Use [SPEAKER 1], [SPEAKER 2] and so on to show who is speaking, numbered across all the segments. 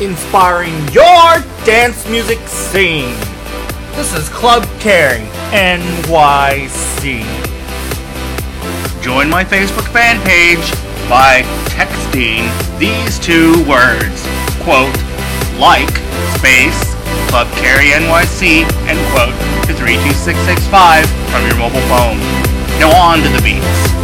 [SPEAKER 1] inspiring your dance music scene. This is Club Caring NYC.
[SPEAKER 2] Join my Facebook fan page by texting these two words, quote, like, space, Club Carry NYC, end quote, to 32665 from your mobile phone. Now on to the beats.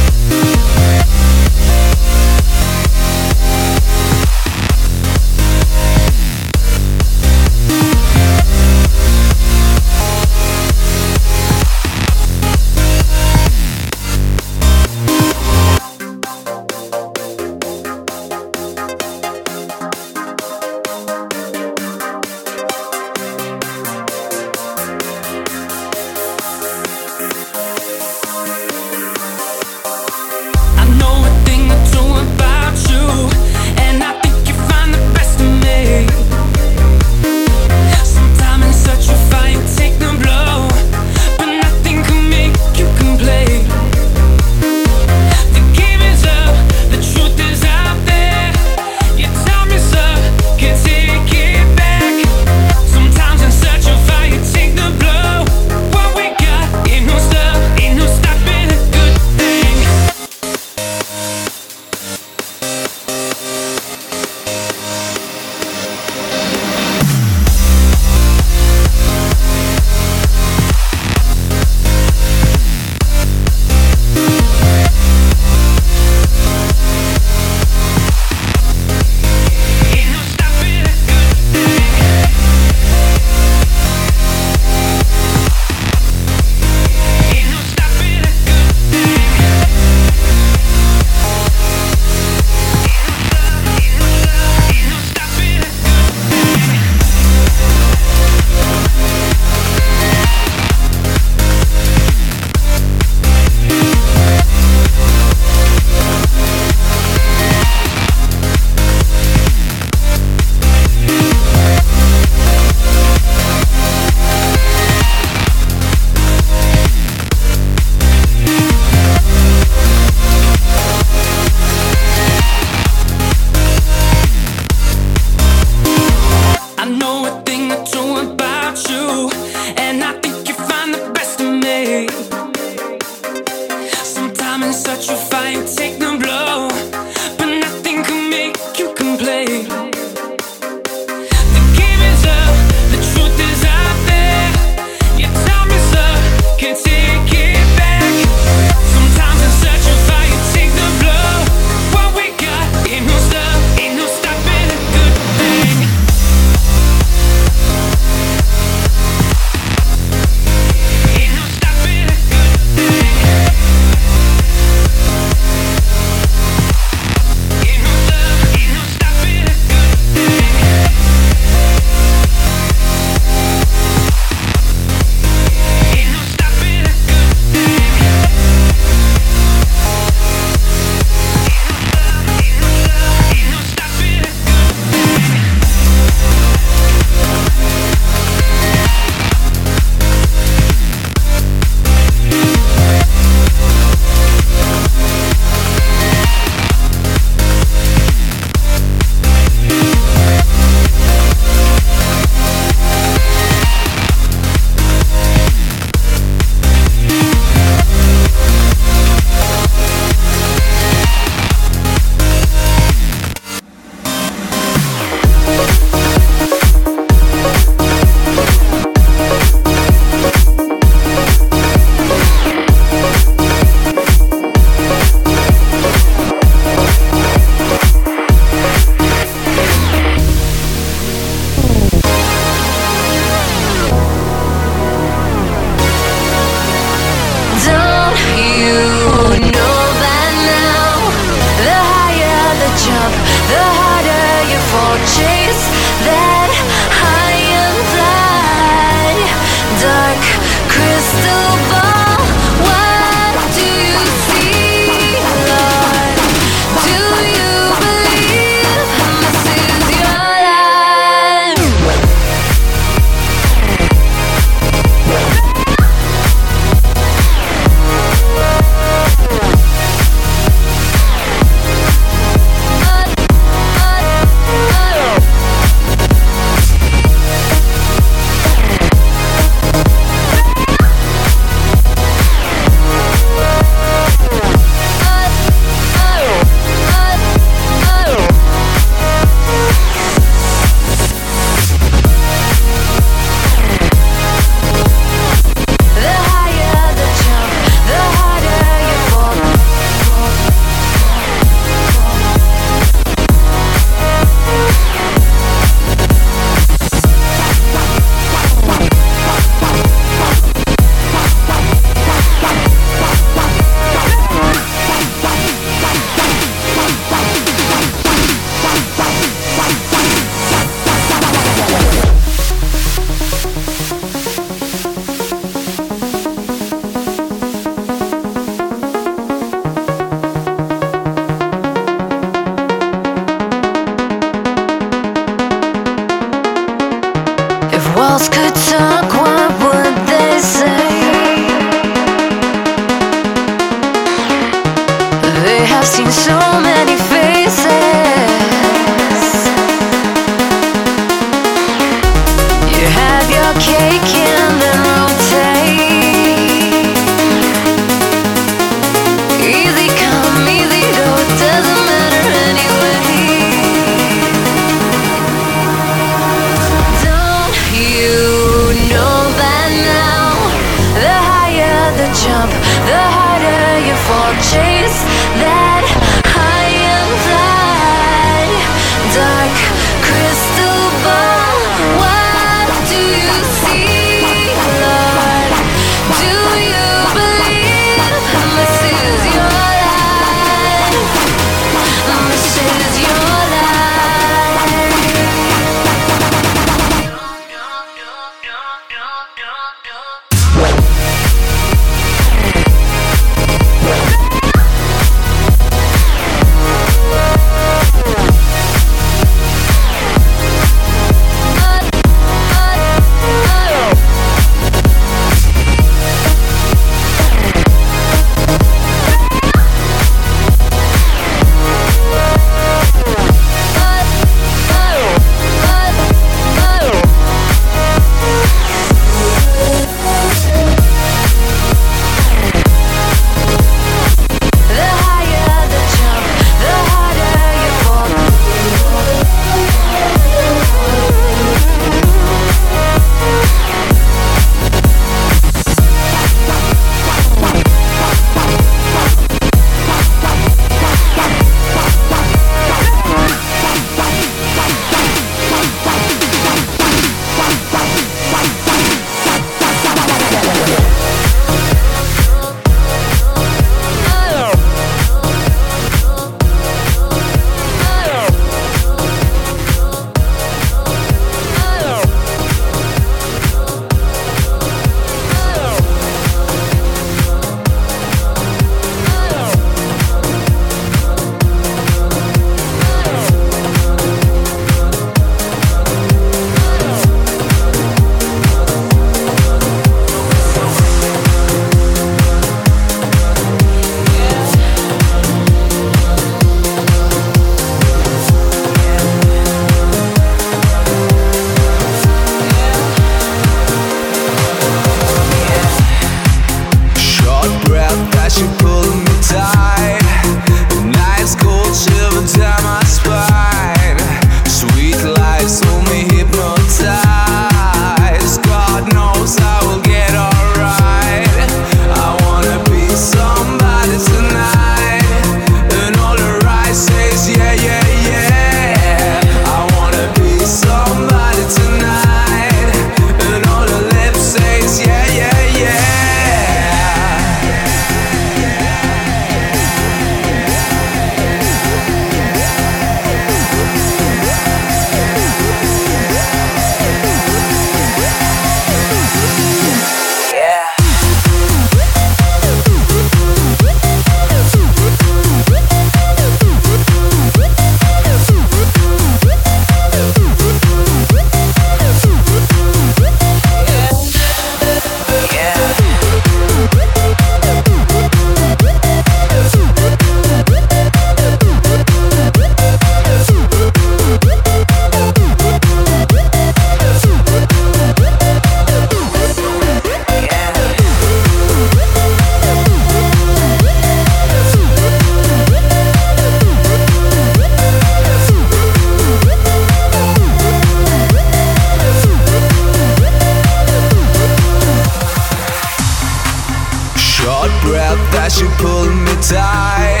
[SPEAKER 3] you pulling me
[SPEAKER 4] tight.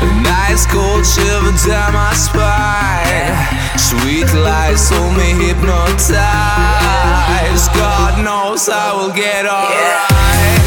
[SPEAKER 4] The nice cold shiver down my spine. Sweet lies hold me hypnotized. God knows I will get alright.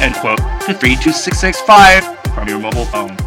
[SPEAKER 5] End quote, to 32665 from your mobile phone.